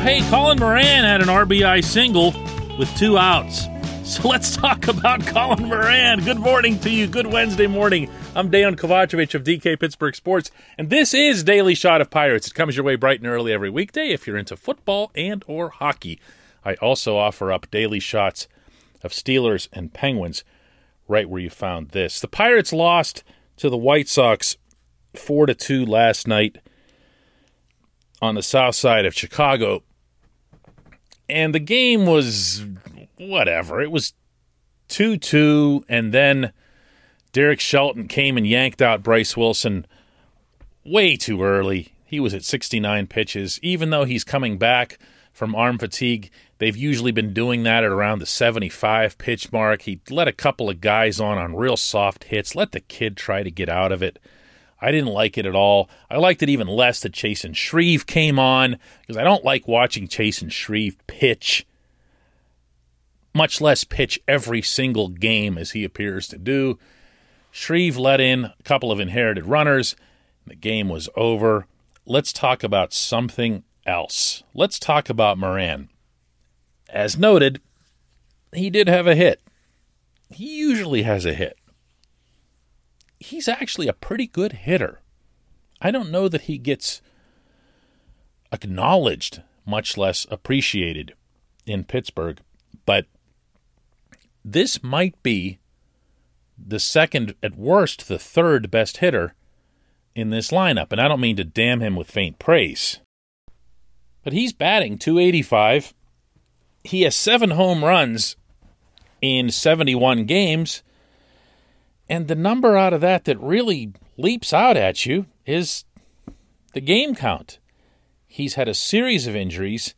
Hey, Colin Moran had an RBI single with two outs. So let's talk about Colin Moran. Good morning to you. Good Wednesday morning. I'm Dejan Kovacevic of DK Pittsburgh Sports, and this is Daily Shot of Pirates. It comes your way bright and early every weekday if you're into football and or hockey. I also offer up daily shots of Steelers and Penguins right where you found this. The Pirates lost to the White Sox 4 to 2 last night on the south side of Chicago. And the game was whatever. It was 2 2, and then Derek Shelton came and yanked out Bryce Wilson way too early. He was at 69 pitches. Even though he's coming back from arm fatigue, they've usually been doing that at around the 75 pitch mark. He let a couple of guys on on real soft hits, let the kid try to get out of it. I didn't like it at all. I liked it even less that Chasen Shreve came on because I don't like watching Chasen Shreve pitch, much less pitch every single game as he appears to do. Shreve let in a couple of inherited runners. And the game was over. Let's talk about something else. Let's talk about Moran. As noted, he did have a hit. He usually has a hit he's actually a pretty good hitter. I don't know that he gets acknowledged, much less appreciated in Pittsburgh, but this might be the second, at worst, the third best hitter in this lineup. And I don't mean to damn him with faint praise, but he's batting 285. He has seven home runs in 71 games and the number out of that that really leaps out at you is the game count. He's had a series of injuries,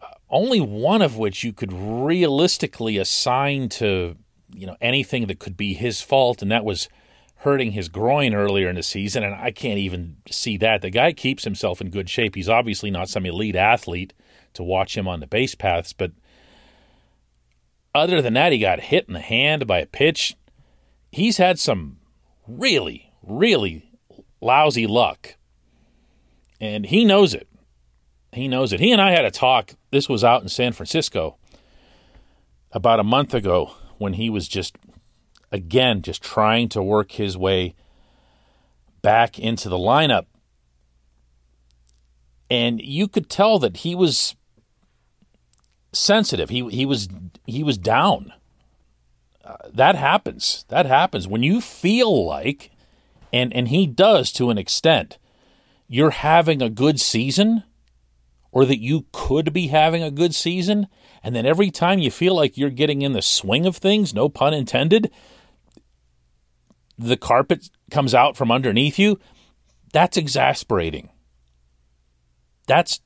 uh, only one of which you could realistically assign to, you know, anything that could be his fault, and that was hurting his groin earlier in the season, and I can't even see that. The guy keeps himself in good shape. He's obviously not some elite athlete to watch him on the base paths, but other than that, he got hit in the hand by a pitch he's had some really, really lousy luck. And he knows it. He knows it. He and I had a talk. This was out in San Francisco about a month ago when he was just, again, just trying to work his way back into the lineup. And you could tell that he was sensitive. He he was he was down that happens. That happens when you feel like, and and he does to an extent, you're having a good season, or that you could be having a good season, and then every time you feel like you're getting in the swing of things, no pun intended, the carpet comes out from underneath you. That's exasperating. That's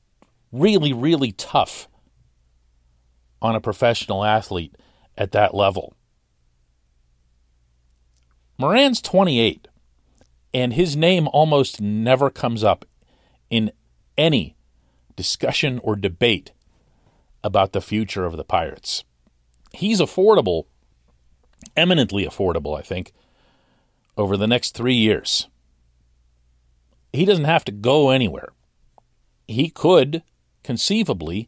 really, really tough on a professional athlete at that level. Moran's 28, and his name almost never comes up in any discussion or debate about the future of the Pirates. He's affordable, eminently affordable, I think, over the next three years. He doesn't have to go anywhere. He could conceivably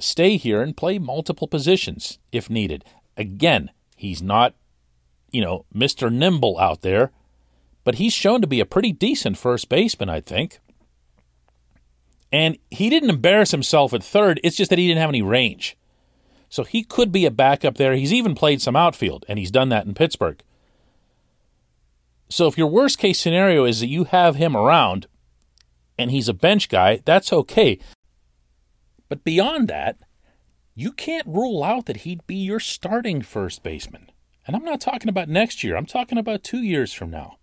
stay here and play multiple positions if needed. Again, he's not you know, Mr. Nimble out there, but he's shown to be a pretty decent first baseman, I think. And he didn't embarrass himself at third, it's just that he didn't have any range. So he could be a backup there. He's even played some outfield, and he's done that in Pittsburgh. So if your worst case scenario is that you have him around and he's a bench guy, that's okay. But beyond that, you can't rule out that he'd be your starting first baseman. And I'm not talking about next year, I'm talking about two years from now.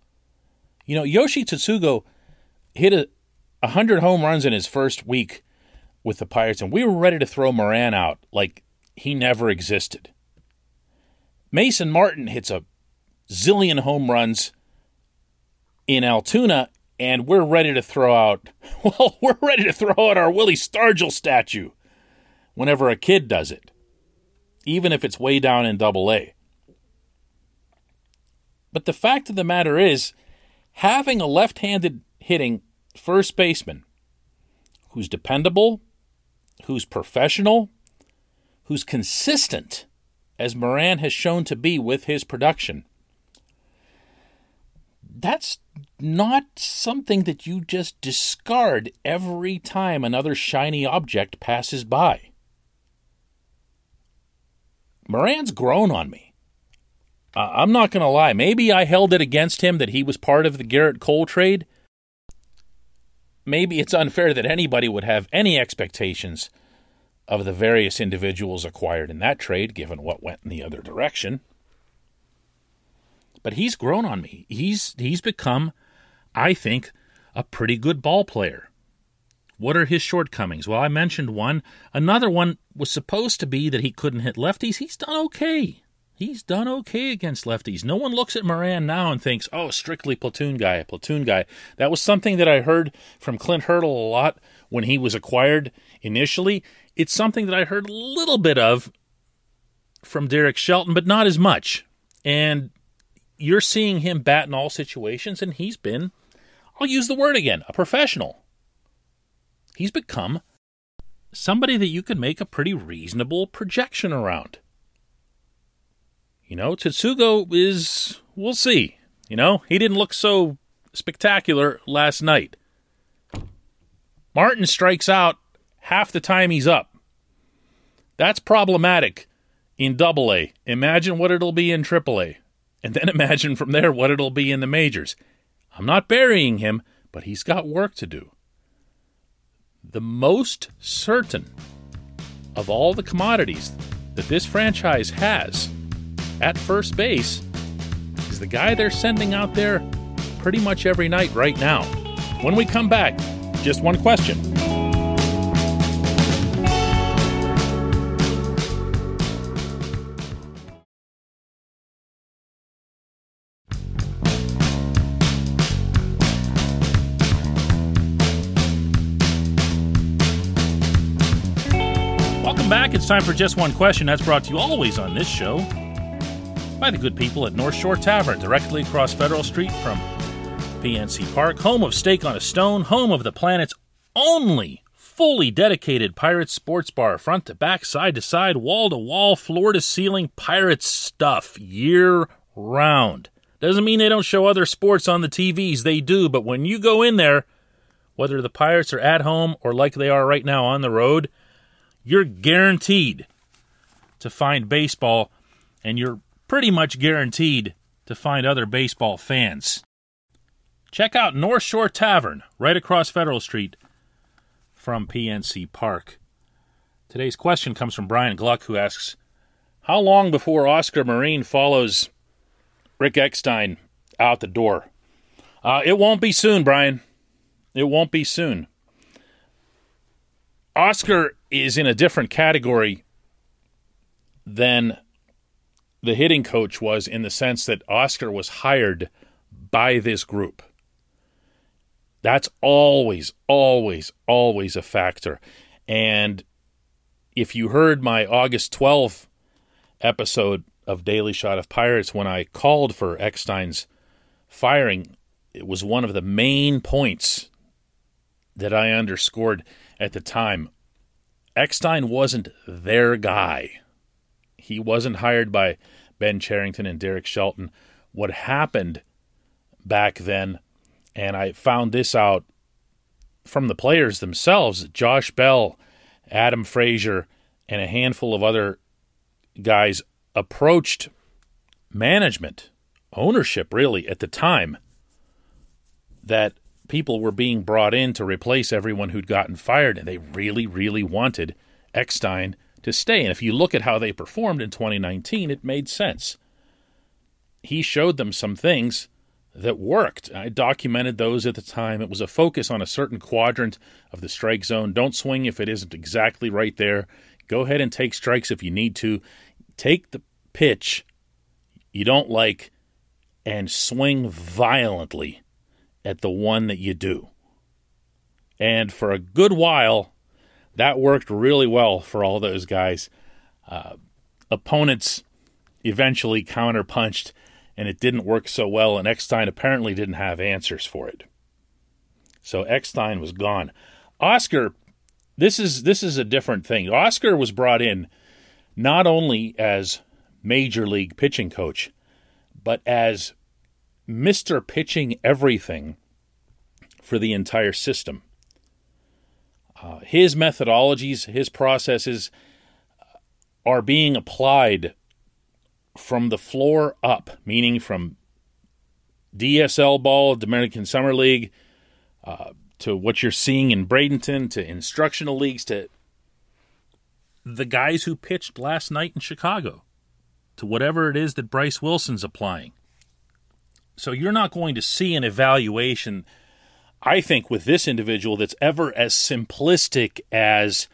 You know, Yoshi Tsutsugo hit a 100 home runs in his first week with the Pirates, and we were ready to throw Moran out like he never existed. Mason Martin hits a zillion home runs in Altoona, and we're ready to throw out, well, we're ready to throw out our Willie Stargell statue whenever a kid does it, even if it's way down in double A. But the fact of the matter is, having a left handed hitting first baseman who's dependable, who's professional, who's consistent, as Moran has shown to be with his production, that's not something that you just discard every time another shiny object passes by. Moran's grown on me. Uh, I'm not going to lie. Maybe I held it against him that he was part of the Gerrit Cole trade. Maybe it's unfair that anybody would have any expectations of the various individuals acquired in that trade, given what went in the other direction. But he's grown on me. He's he's become, I think, a pretty good ball player. What are his shortcomings? Well, I mentioned one. Another one was supposed to be that he couldn't hit lefties. He's done okay. He's done okay against lefties. No one looks at Moran now and thinks, oh, strictly platoon guy, platoon guy. That was something that I heard from Clint Hurdle a lot when he was acquired initially. It's something that I heard a little bit of from Derek Shelton, but not as much. And you're seeing him bat in all situations, and he's been, I'll use the word again, a professional. He's become somebody that you could make a pretty reasonable projection around. You know, Tsutsugo is, we'll see. You know, he didn't look so spectacular last night. Martin strikes out half the time he's up. That's problematic in double A. Imagine what it'll be in triple A. And then imagine from there what it'll be in the majors. I'm not burying him, but he's got work to do. The most certain of all the commodities that this franchise has at first base is the guy they're sending out there pretty much every night right now. When we come back, just one question. Welcome back. It's time for Just One Question. That's brought to you always on this show by the good people at North Shore Tavern, directly across Federal Street from PNC Park, home of Steak on a Stone, home of the planet's only fully dedicated Pirates sports bar, front to back, side to side, wall to wall, floor to ceiling, Pirates stuff year round. Doesn't mean they don't show other sports on the TVs, they do, but when you go in there, whether the Pirates are at home or like they are right now on the road, you're guaranteed to find baseball, and you're pretty much guaranteed to find other baseball fans. Check out North Shore Tavern right across Federal Street from PNC Park. Today's question comes from Brian Gluck, who asks How long before Oscar Marin follows Rick Eckstein out the door? Uh, it won't be soon, Brian. It won't be soon. Oscar is in a different category than the hitting coach was in the sense that Oscar was hired by this group. That's always, always, always a factor. And if you heard my August 12th episode of Daily Shot of Pirates when I called for Eckstein's firing, it was one of the main points that I underscored at the time. Eckstein wasn't their guy. He wasn't hired by Ben Cherington and Derek Shelton what happened back then. And I found this out from the players themselves Josh Bell, Adam Frazier, and a handful of other guys approached management, ownership really, at the time that people were being brought in to replace everyone who'd gotten fired, and they really, really wanted Eckstein to stay. And if you look at how they performed in 2019, it made sense. He showed them some things that worked. I documented those at the time. It was a focus on a certain quadrant of the strike zone. Don't swing if it isn't exactly right there. Go ahead and take strikes if you need to. Take the pitch you don't like and swing violently at the one that you do. And for a good while, that worked really well for all those guys. Uh, opponents eventually counterpunched, and it didn't work so well, and Eckstein apparently didn't have answers for it. So Eckstein was gone. Oscar, this is this is a different thing. Oscar was brought in not only as major league pitching coach, but as Mr. Pitching Everything for the entire system. Uh, his methodologies, his processes are being applied from the floor up, meaning from DSL ball, Dominican Summer League, uh, to what you're seeing in Bradenton, to instructional leagues, to the guys who pitched last night in Chicago, to whatever it is that Bryce Wilson's applying. So you're not going to see an evaluation, I think, with this individual that's ever as simplistic as,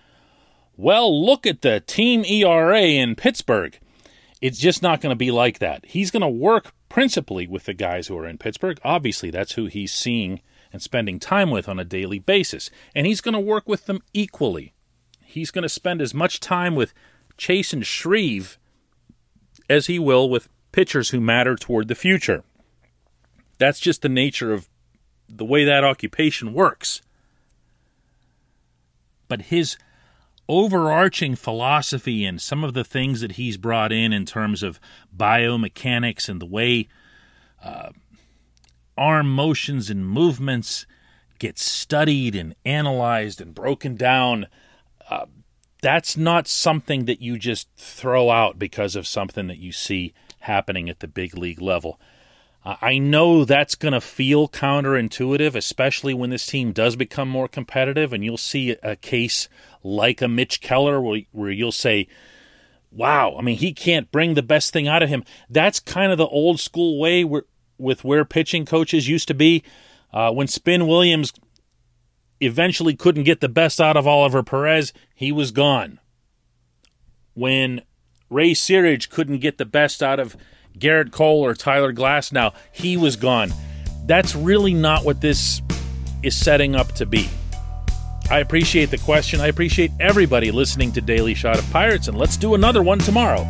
well, look at the team ERA in Pittsburgh. It's just not going to be like that. He's going to work principally with the guys who are in Pittsburgh. Obviously, that's who he's seeing and spending time with on a daily basis. And he's going to work with them equally. He's going to spend as much time with Chasen Shreve as he will with pitchers who matter toward the future. That's just the nature of the way that occupation works. But his overarching philosophy and some of the things that he's brought in in terms of biomechanics and the way uh, arm motions and movements get studied and analyzed and broken down. Uh, that's not something that you just throw out because of something that you see happening at the big league level. I know that's going to feel counterintuitive, especially when this team does become more competitive, and you'll see a case like a Mitch Keller where, where you'll say, wow, I mean, he can't bring the best thing out of him. That's kind of the old school way where, with where pitching coaches used to be. Uh, when Spin Williams eventually couldn't get the best out of Oliver Perez, he was gone. When Ray Searage couldn't get the best out of Gerrit Cole or Tyler Glasnow, he was gone. That's really not what this is setting up to be. I appreciate the question. I appreciate everybody listening to Daily Shot of Pirates, and let's do another one tomorrow.